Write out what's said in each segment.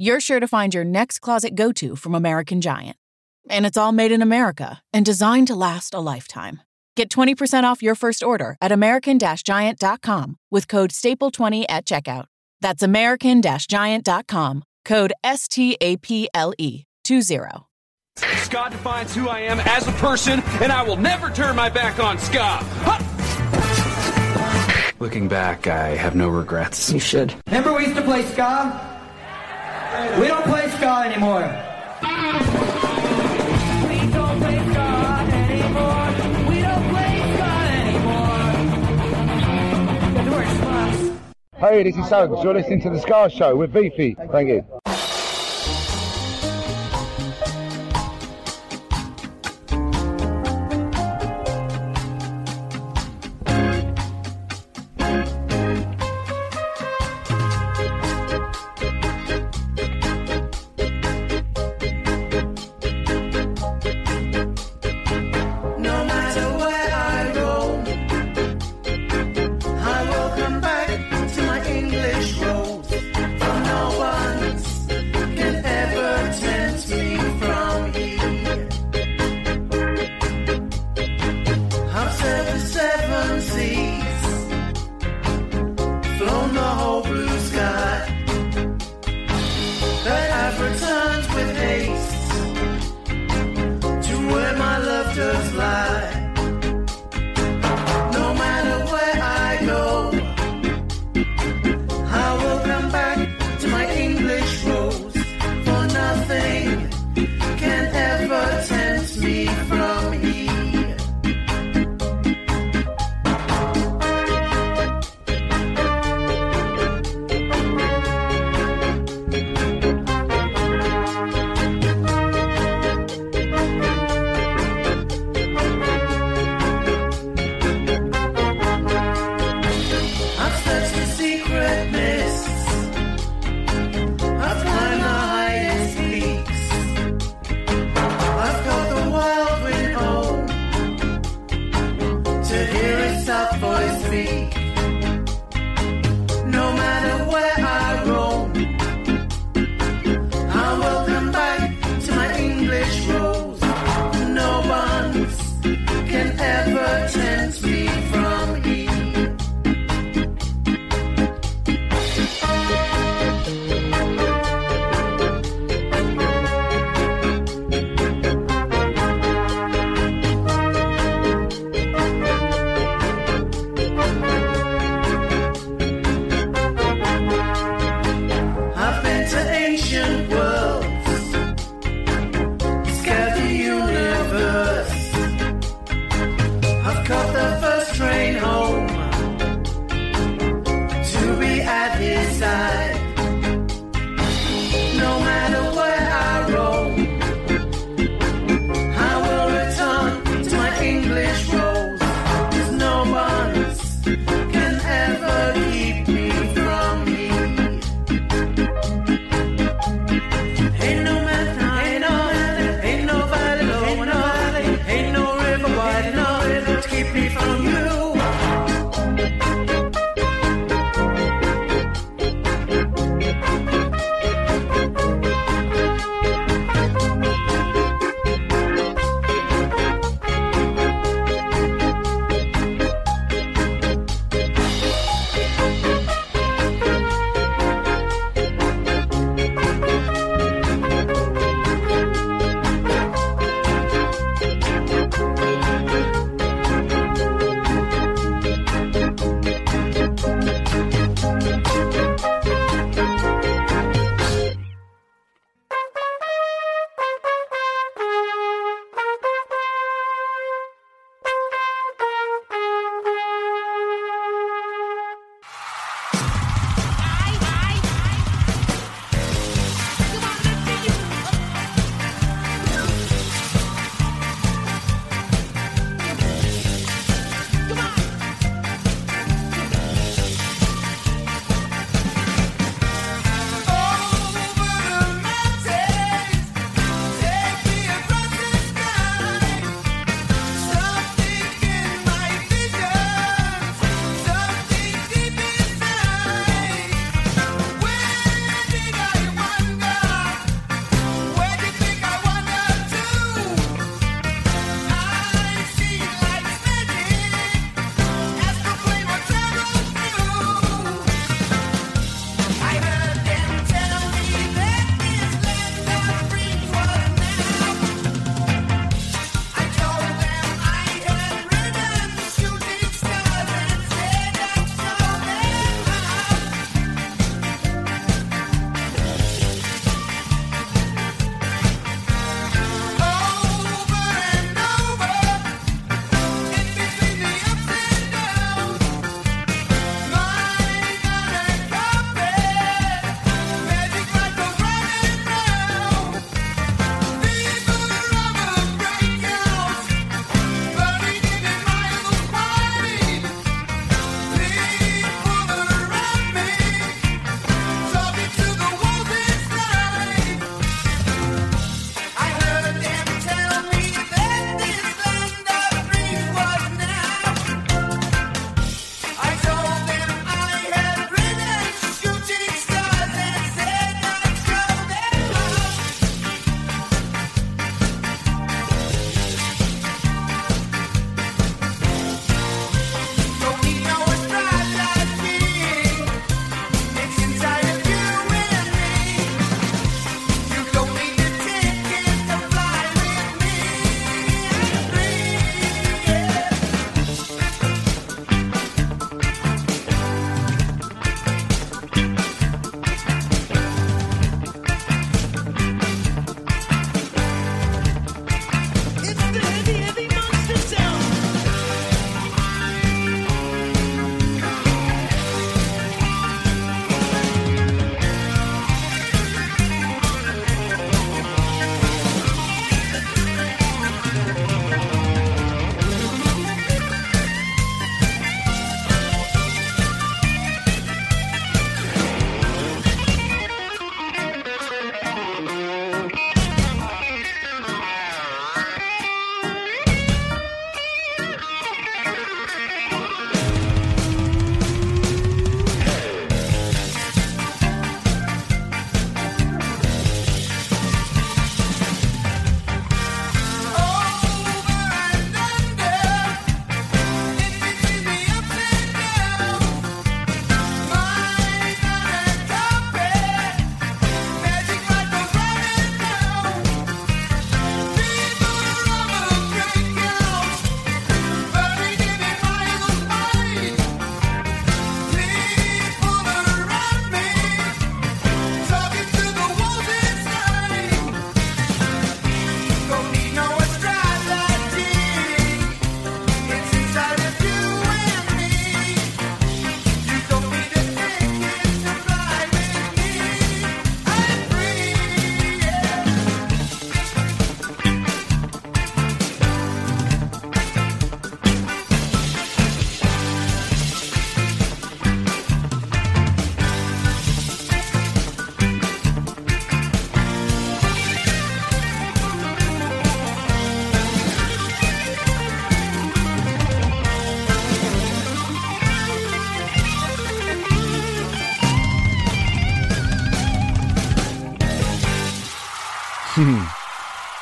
you're sure to find your next closet go to from American Giant. And it's all made in America and designed to last a lifetime. Get 20% off your first order at American Giant.com with code STAPLE20 at checkout. That's American Giant.com, code S T A P L E 20. Scott defines who I am as a person, and I will never turn my back on Scott. Looking back, I have no regrets. You should. Remember we used to play ska? We don't play ska anymore. We don't play ska anymore. We don't play ska anymore. Hey, this is Suggs. You're listening to the Ska Show with Beefy. Thank you.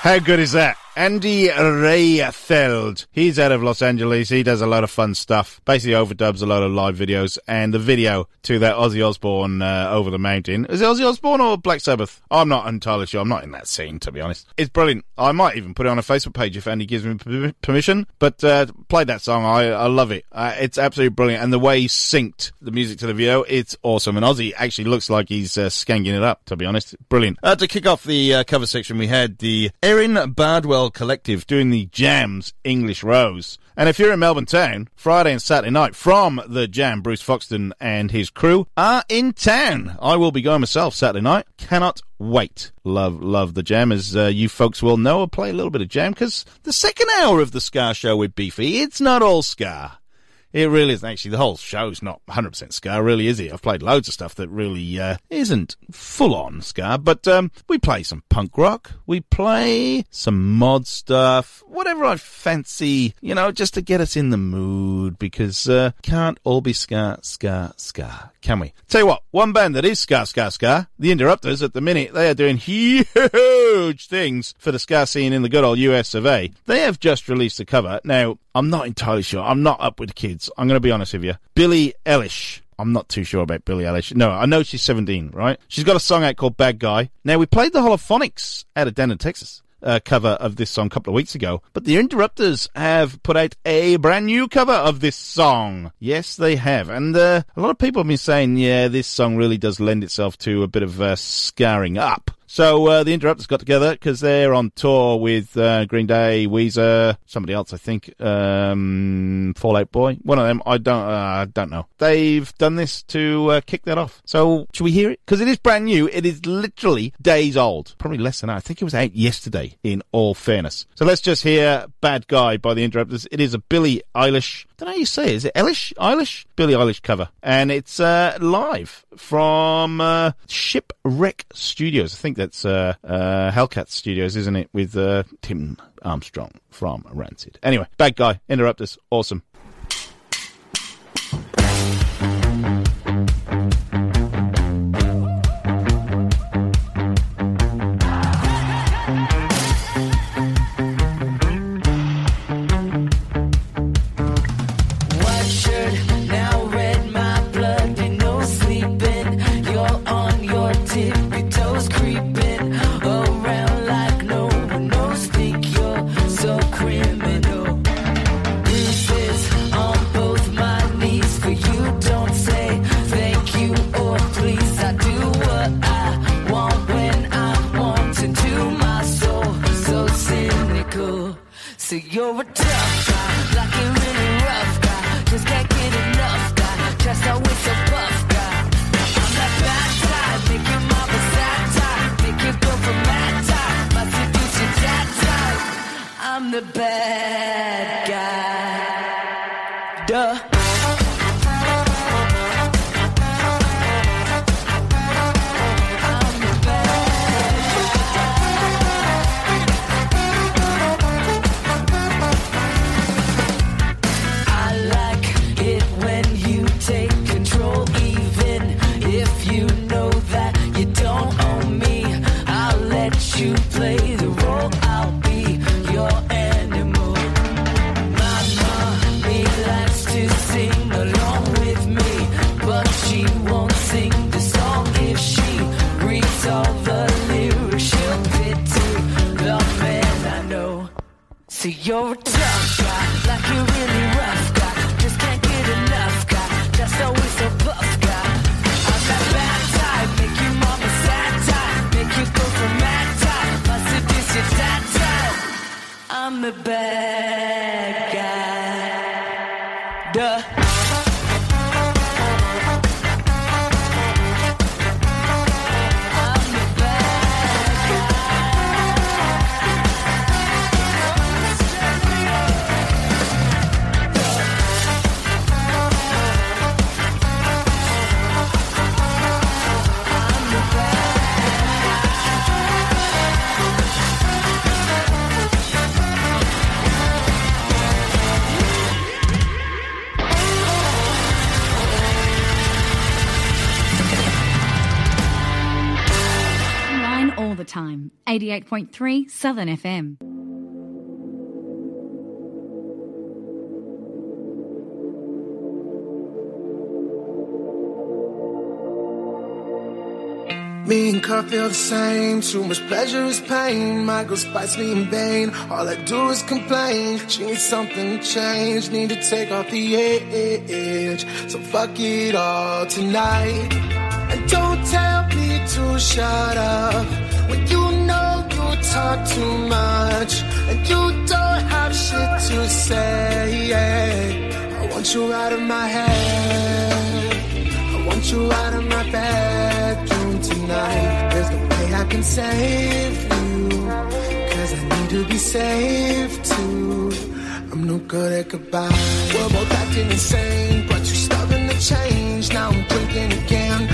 How good is that? Andy Rehfeldt. He's out of Los Angeles. He does a lot of fun stuff. Basically overdubs a lot of live videos. And the video to that Ozzy Osbourne uh, Over the Mountain. Is it Ozzy Osbourne or Black Sabbath? I'm not entirely sure. I'm not in that scene, to be honest. It's brilliant. I might even put it on a Facebook page if Andy gives me permission. But uh, play that song. I, I love it. Uh, it's absolutely brilliant. And the way he synced the music to the video, it's awesome. And Ozzy actually looks like he's uh, skanking it up, to be honest. Brilliant. Uh, to kick off the uh, cover section, we had the Erin Bardwell Collective doing the Jams English Rose. And if you're in Melbourne town, Friday and Saturday night from the Jam, Bruce Foxton and his crew are in town. I will be going myself Saturday night. Cannot wait. Love, love the Jam, as uh, you folks will know. I'll play a little bit of Jam because the second hour of the Ska Show with Beefy, it's not all Ska. It really isn't. Actually, the whole show's not 100% ska, really, is it? I've played loads of stuff that really uh, isn't full on ska, but um, we play some punk rock, we play some mod stuff, whatever I fancy, you know, just to get us in the mood, because uh, can't all be ska, ska, ska, can we? Tell you what, one band that is ska, ska, ska, the Interrupters, at the minute, they are doing huge things for the ska scene in the good old US of A. They have just released a cover. Now, I'm not entirely sure. I'm not up with kids. I'm going to be honest with you. Billie Eilish. I'm not too sure about Billie Eilish. No, I know she's 17, right? She's got a song out called Bad Guy. Now, we played the Holophonics out of Denton, Texas. Uh, cover of this song a couple of weeks ago, but the Interrupters have put out a brand new cover of this song. Yes, they have, and uh, a lot of people have been saying, yeah, this song really does lend itself to a bit of uh, scarring up. So uh, the Interrupters got together because they're on tour with uh, Green Day, Weezer, somebody else, I think, um, Fallout Boy, one of them. I don't, uh, I don't know. They've done this to uh, kick that off. So should we hear it? Because it is brand new. It is literally days old, probably less than that. I think it was out yesterday. In all fairness, so let's just hear "Bad Guy" by the Interrupters. It is a Billie Eilish. Don't know how you say it. Is it Eilish? Eilish? Billie Eilish cover, and it's uh, live from uh, Shipwreck Studios. I think that's uh, uh, Hellcat Studios, isn't it? With uh, Tim Armstrong from Rancid. Anyway, bad guy, Interrupters. awesome. You're a tough guy, like a really rough guy. Just can't get enough guy, just always so buff guy. I'm that bad type, make your mama sad type, make you go from mad type, my seducer that type. I'm the bad guy. Duh. 88.3 Southern FM. Me and Kurt feel the same. Too much pleasure is pain. My girl spites me in vain. All I do is complain. She needs something to change. Need to take off the edge. So fuck it all tonight. And don't tell me to shut up when you know talk too much and you don't have shit to say. I want you out of my head. I want you out of my bedroom tonight. There's no way I can save you. Cause I need to be saved too. I'm no good at goodbye. We're both acting insane, but you're stubborn to change. Now I'm drinking again.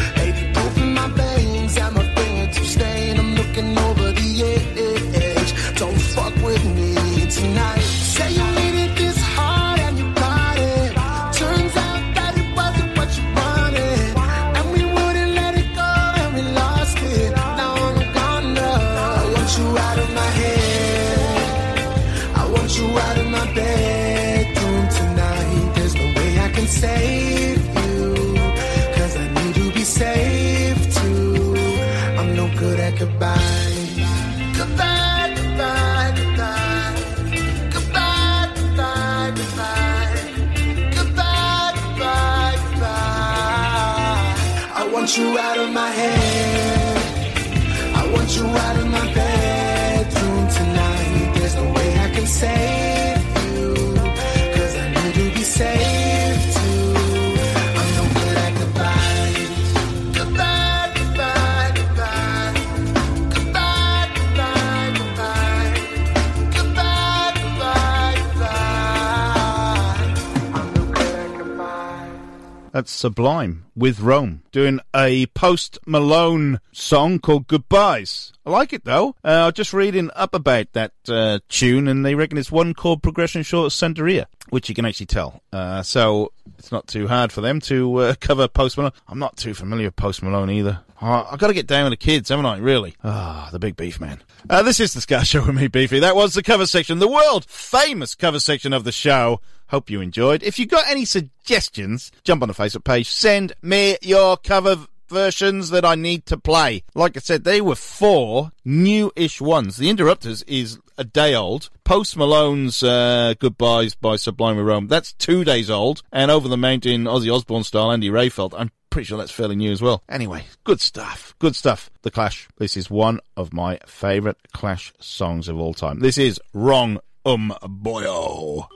Sublime with Rome doing a post Malone song called Goodbyes. I like it though. Uh, I was just reading up about that uh, tune, and they reckon it's one chord progression short of Santeria, which you can actually tell. Uh, so it's not too hard for them to uh, cover Post Malone. I'm not too familiar with Post Malone either. Uh, I've got to get down with the kids, haven't I? Really? Ah, the big beef man. Uh, this is the Ska Show with me, Beefy. That was the cover section, the world famous cover section of the show. Hope you enjoyed. If you got any suggestions, jump on the Facebook page. Send me your cover versions that I need to play. Like I said, they were four new-ish ones. The Interrupters is a day old. Post Malone's uh, Goodbyes by Sublime Rome, that's two days old. And Over the Mountain, Ozzy Osbourne style, Andy Rehfeldt, I'm pretty sure that's fairly new as well. Anyway, good stuff. Good stuff. The Clash. This is one of my favourite Clash songs of all time. This is Wrong Um Boyo.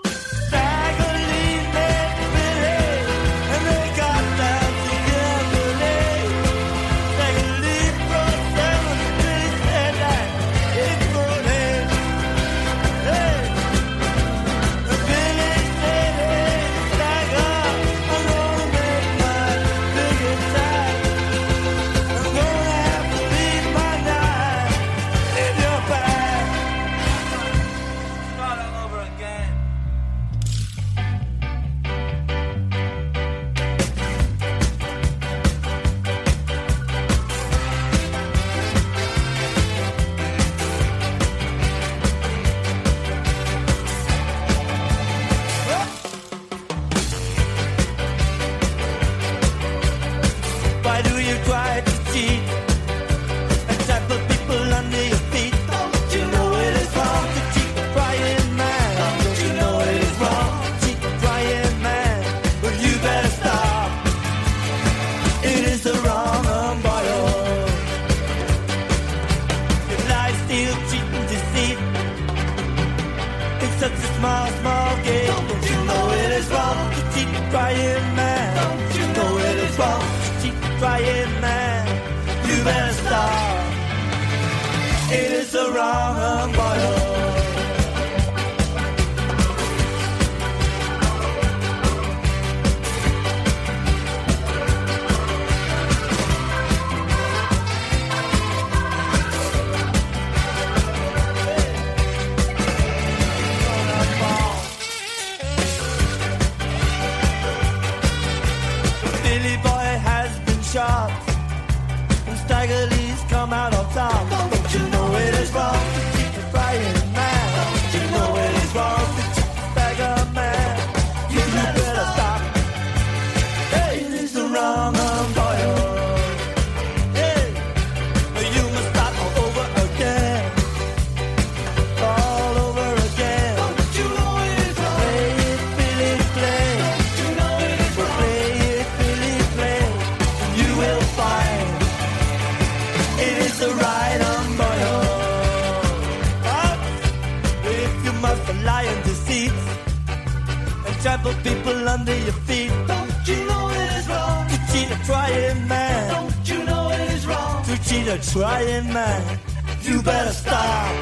A trying man? You better stop.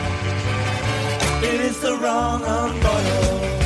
It is the wrong umbrella.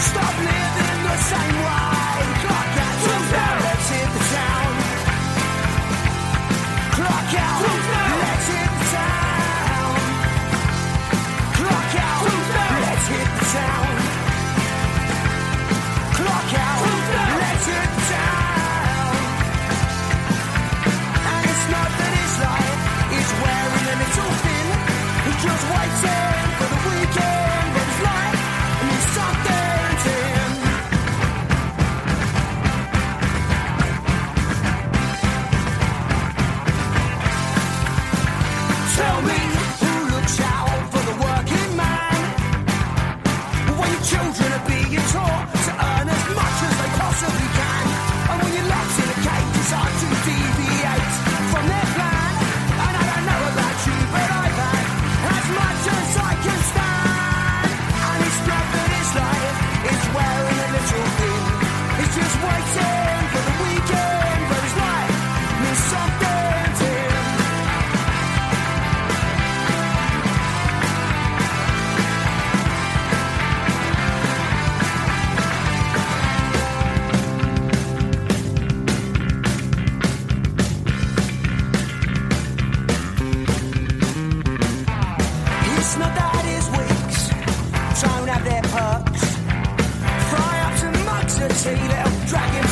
stop living the same way. say they'll drag him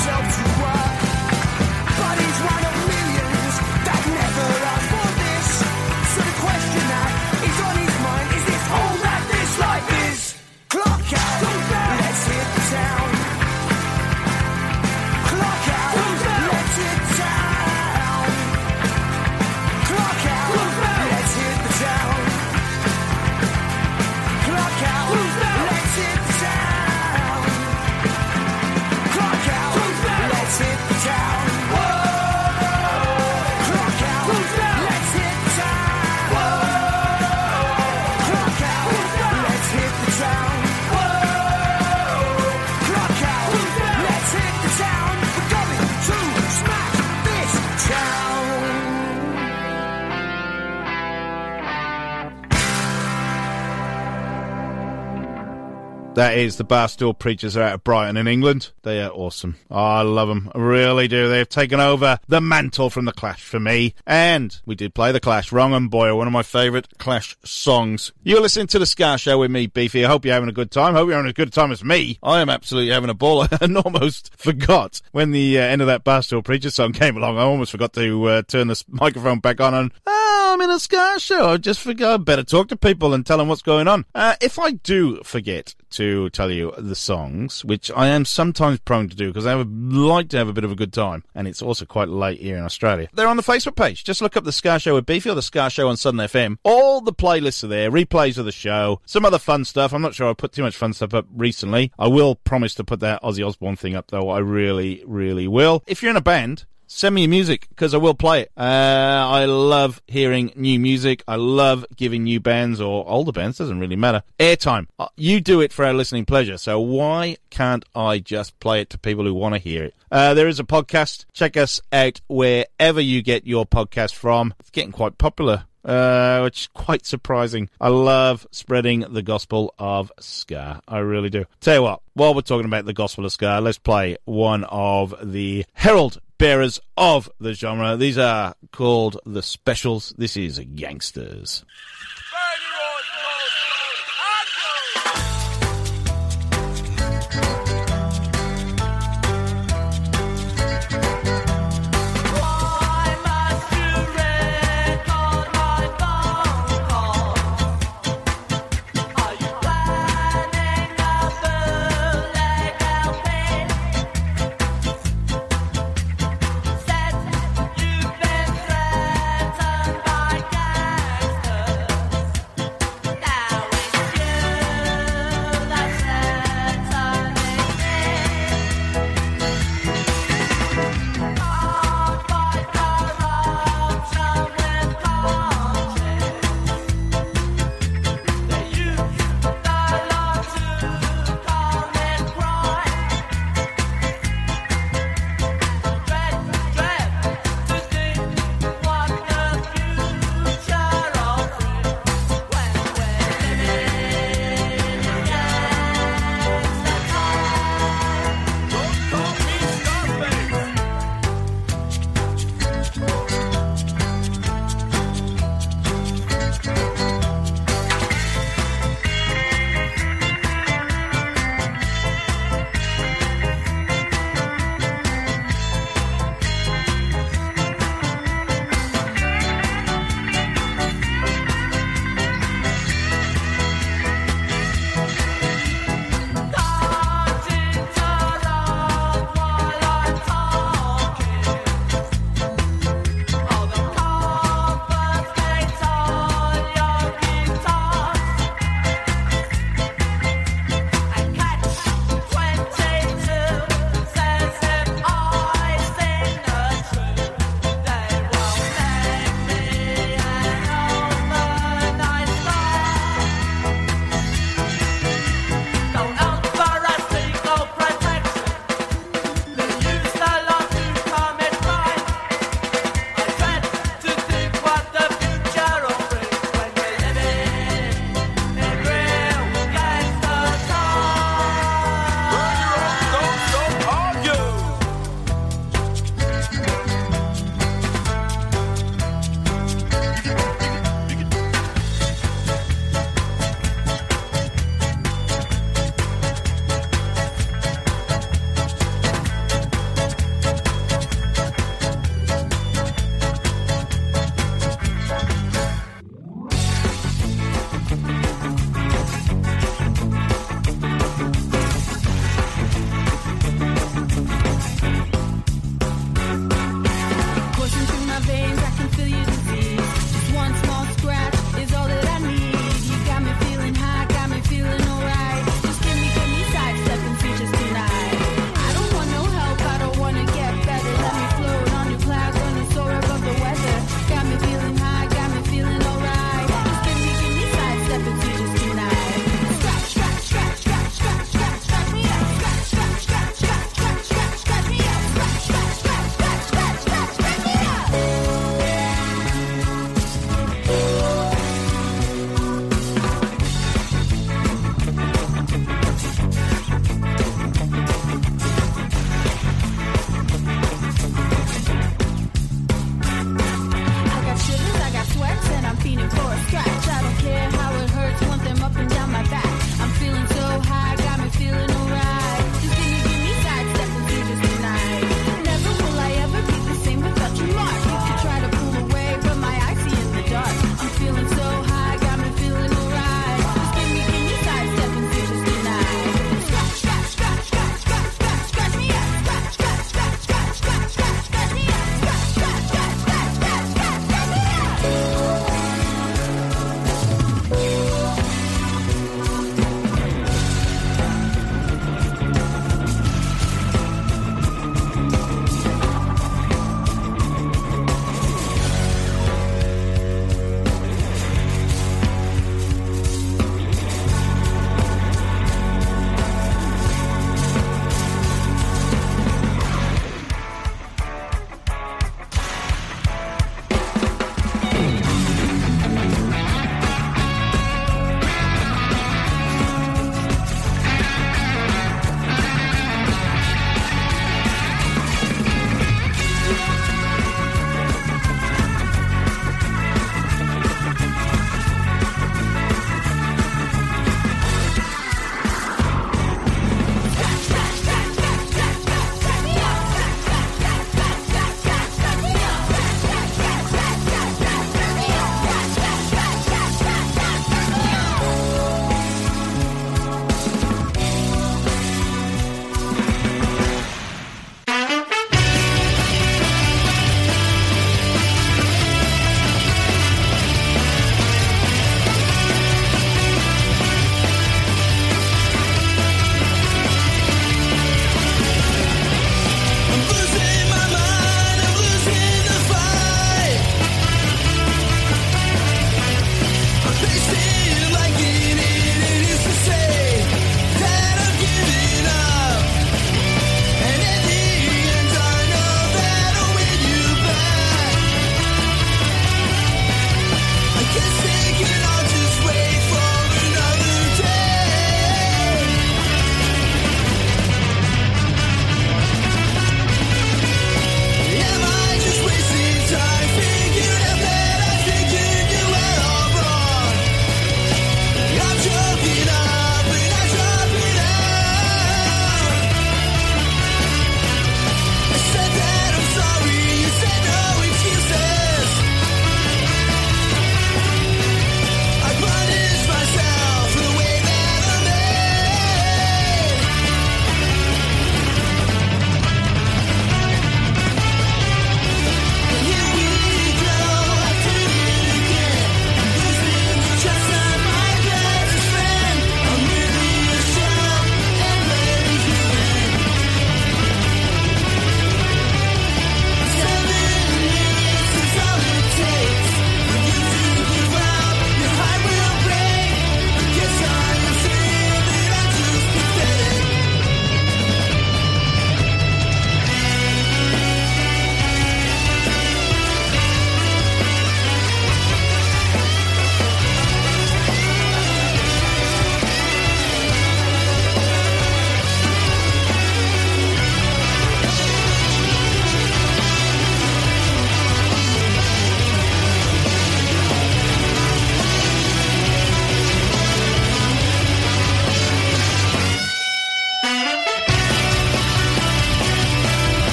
That is the Barstool Preachers are out of Brighton in England. They are awesome. Oh, I love them. I really do. They've taken over the mantle from the Clash for me. And we did play the Clash. Wrong 'Em Boyo, one of my favourite Clash songs. You're listening to the Ska Show with me, Beefy. I hope you're having a good time. Hope you're having a good time as me. I am absolutely having a ball and almost forgot when the uh, end of that Barstool Preachers song came along. I almost forgot to uh, turn this microphone back on and ah, oh, I'm in a Ska show. I just forgot. I better talk to people and tell them what's going on. Uh, if I do forget to tell you the songs, which I am sometimes prone to do because I would like to have a bit of a good time, and it's also quite late here in Australia. They're on the Facebook page. Just look up the Ska Show with Beefy or the Ska Show on Southern FM. All the playlists are there, replays of the show, some other fun stuff. I'm not sure I put too much fun stuff up recently. I will promise to put that Ozzy Osbourne thing up though. I really, really will. If you're in a band, send me your music because I will play it. Uh, I love hearing new music. I love giving new bands or older bands, doesn't really matter, airtime. Uh, You do it for our listening pleasure. So why can't I just play it to people who want to hear it? Uh, there is a podcast. Check us out wherever you get your podcast from. It's getting quite popular. Uh, which is quite surprising. I love spreading the gospel of ska. I really do. Tell you what, while we're talking about the gospel of ska, let's play one of the herald bearers of the genre. These are called the specials. This is Gangsters.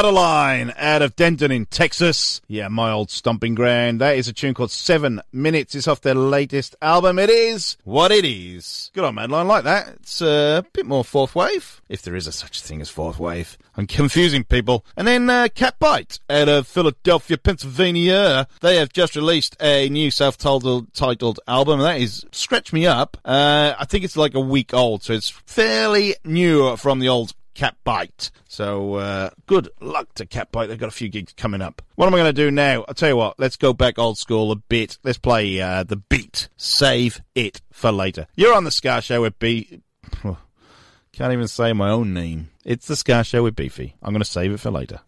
Madaline out of Denton in Texas. Yeah, my old stomping ground. That is a tune called Seven Minutes. It's off their latest album. It is what it is. Good on Madaline, like that. It's a bit more fourth wave, if there is a such thing as fourth wave. I'm confusing people. And then uh, Catbite out of Philadelphia, Pennsylvania. They have just released a new self-titled titled album. That is Scratch Me Up. Uh, I think it's like a week old, so it's fairly new from the old Catbite. So uh, good luck to Catbite. They've got a few gigs coming up. What am I going to do now? I'll tell you what. Let's go back old school a bit. Let's play uh, the beat. Save it for later. You're on the Ska Show with B. Can't even say my own name. It's the Ska Show with Beefy. I'm going to save it for later.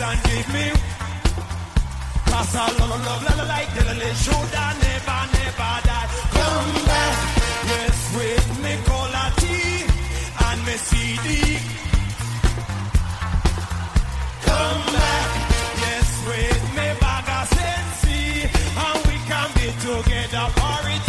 And give me. Cause I love, love, love, like the should I never, never die. Come back, yes, with me cola tea and me CD. Come back, yes, with me bag of sensi, and we can be together for return.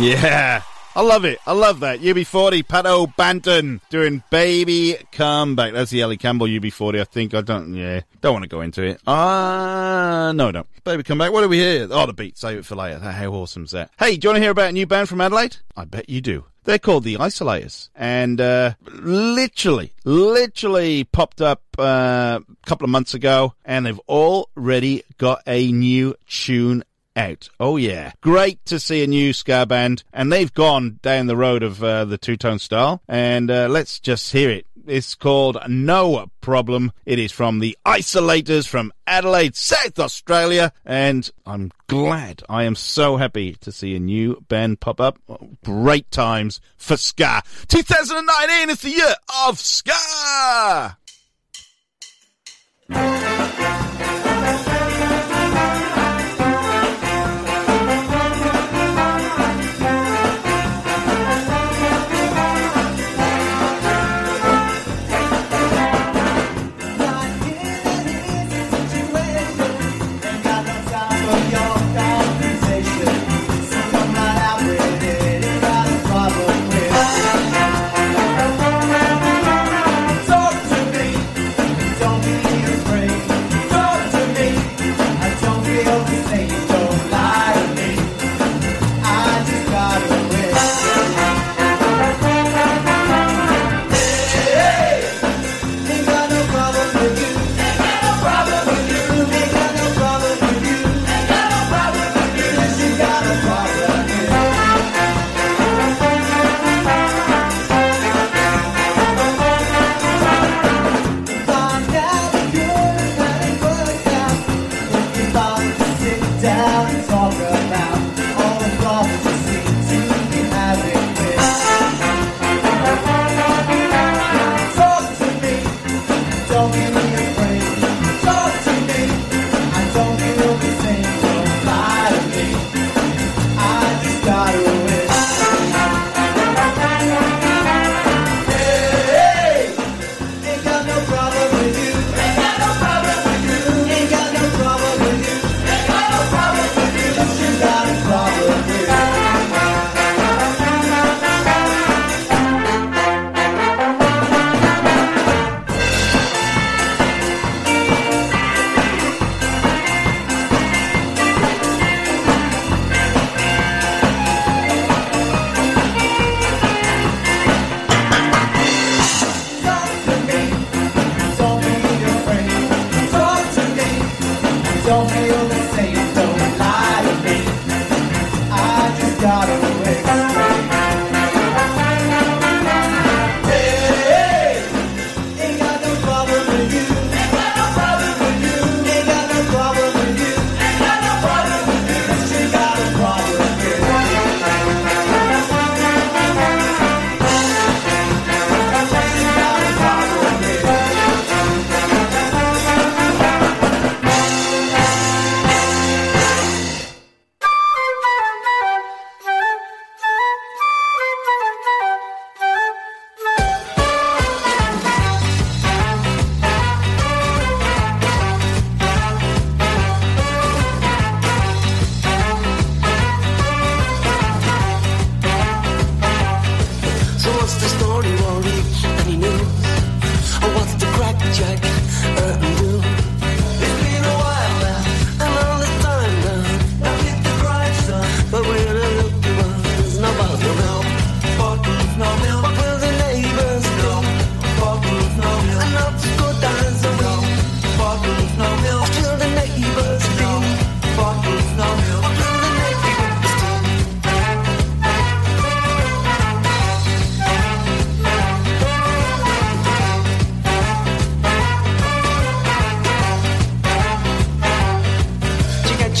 Yeah. I love it. I love that. UB40, Pato Banton doing Baby Comeback. That's the Ali Campbell UB40, I think. I don't, yeah. Don't want to go into it. Ah, no, no. Baby Comeback. What do we hear? Oh, the beat. Save it for later. How awesome's that? Hey, do you want to hear about a new band from Adelaide? I bet you do. They're called the Isolators, and uh, literally, literally popped up uh, a couple of months ago, and they've already got a new tune out. Oh yeah, great to see a new ska band, and they've gone down the road of uh, the two tone style. And uh, let's just hear it. It's called No Problem. It is from the Isolators from Adelaide, South Australia, and I'm glad. I am so happy to see a new band pop up. Great times for ska. 2019 is the year of ska.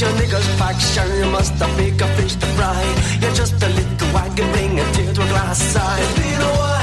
your niggas back, sure you must have bigger fish to fry. You're just a little wagon, bring a tear to a glass eye. It's been.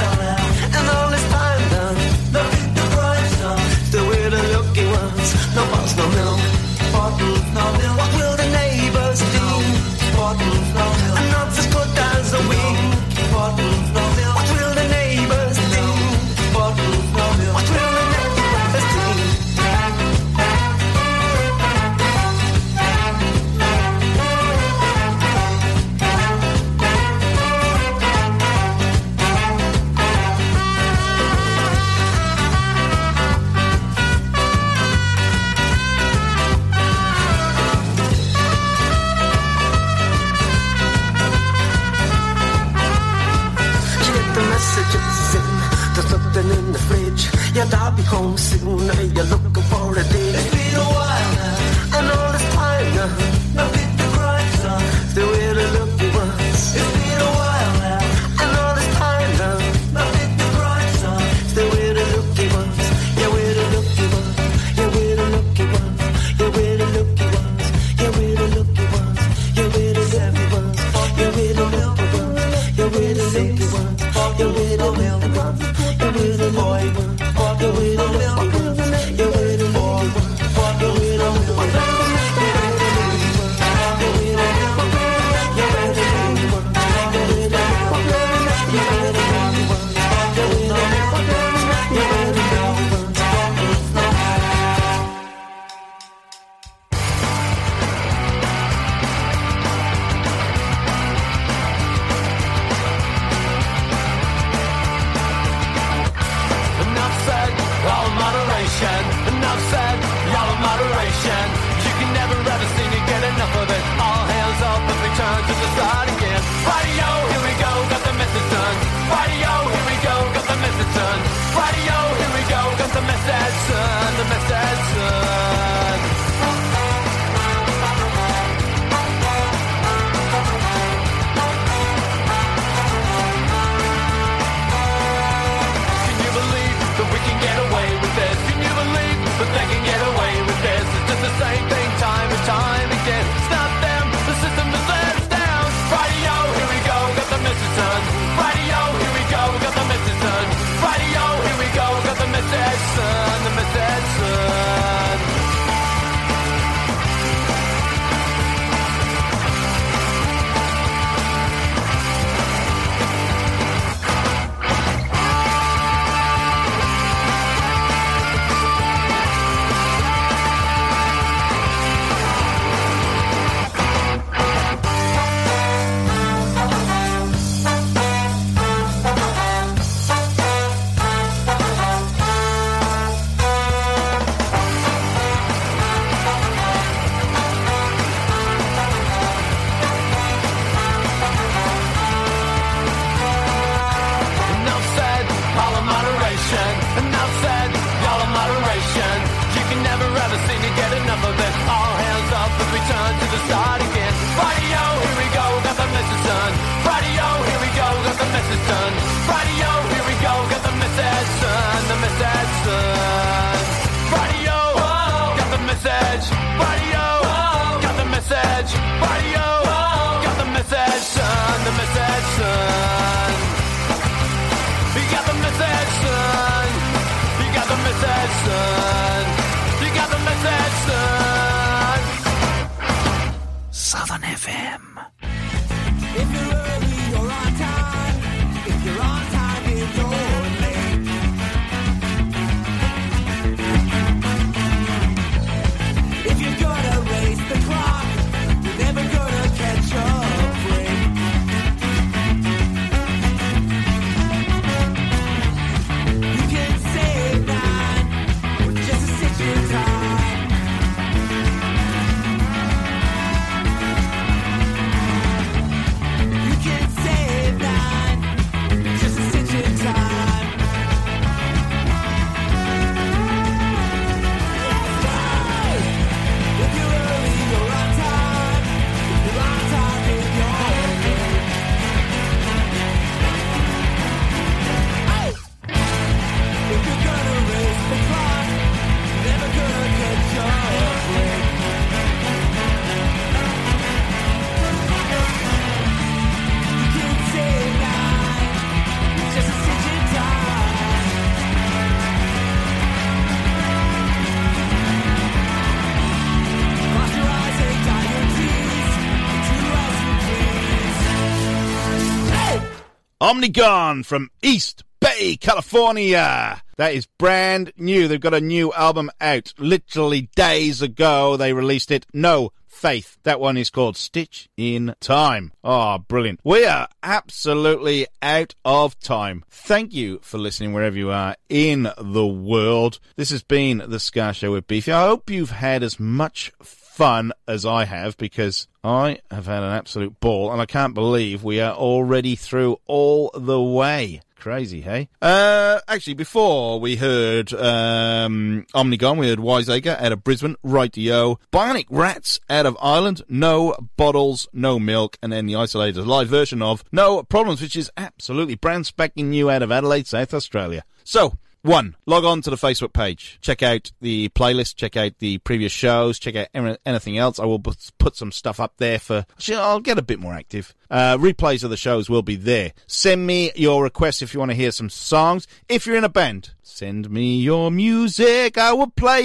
Omnigone from East Bay, California. That is brand new. They've got a new album out. Literally days ago, they released it. No faith. That one is called Stitch in Time. Oh, brilliant. We are absolutely out of time. Thank you for listening wherever you are in the world. This has been the Ska Show with Beefy. I hope you've had as much fun as I have because I have had an absolute ball and I can't believe we are already through all the way. Crazy, hey? Uh, actually, before we heard um, Omnigone, we heard Wiseacre out of Brisbane, Rightio, Bionic Rats out of Ireland, No Bottles, No Milk, and then the Isolators live version of No Problems, which is absolutely brand spanking new out of Adelaide, South Australia. So, one, log on to the Facebook page. Check out the playlist. Check out the previous shows. Check out anything else. I will put some stuff up there for. I'll get a bit more active. Uh, replays of the shows will be there. Send me your requests if you want to hear some songs. If you're in a band, send me your music. I will play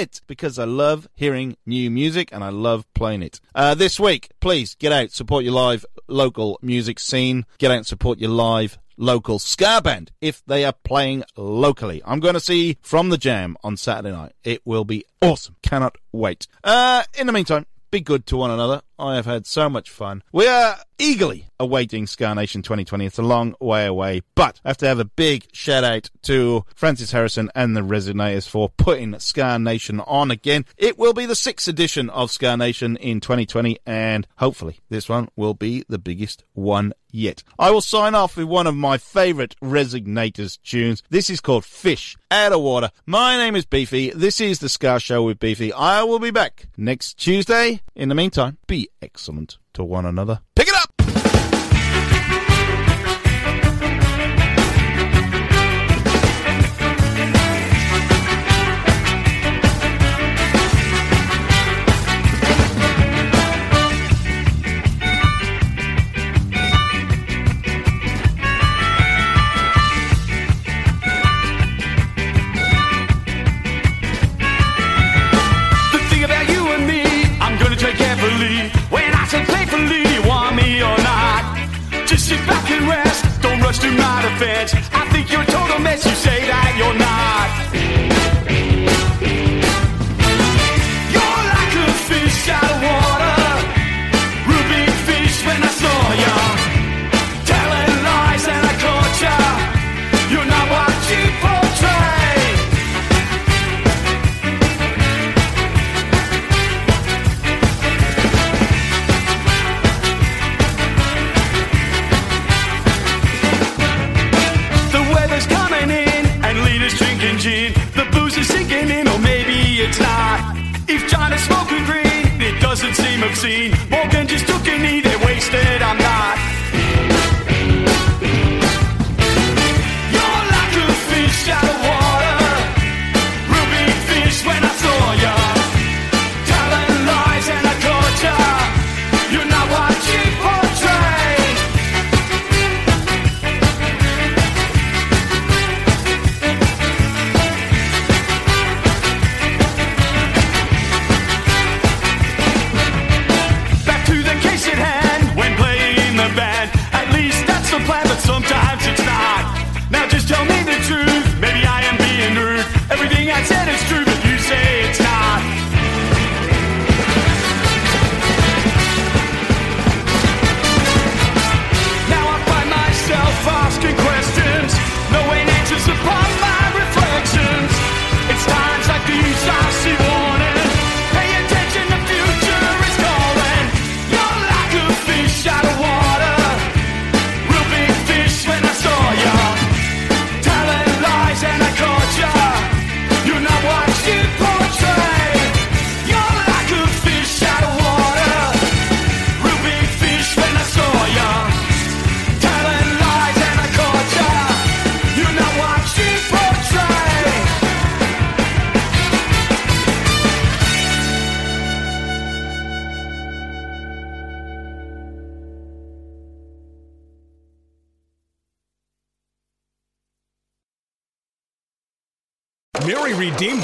it because I love hearing new music and I love playing it. Uh, this week, please get out, support your live local music scene. Get out and support your live local ska band if they are playing locally. I'm going to see From the Jam on Saturday night. It will be awesome. Cannot wait. Uh, in the meantime, be good to one another. I have had so much fun. We are eagerly awaiting Ska Nation 2020. It's a long way away, but I have to have a big shout out to Francis Harrison and the Resignators for putting Ska Nation on again. It will be the sixth edition of Ska Nation in 2020, and hopefully this one will be the biggest one yet. I will sign off with one of my favourite Resignators tunes. This is called Fish Out of Water. My name is Beefy. This is the Ska Show with Beefy. I will be back next Tuesday. In the meantime, be excellent to one another. Pick it up! I think you're a total mess, you say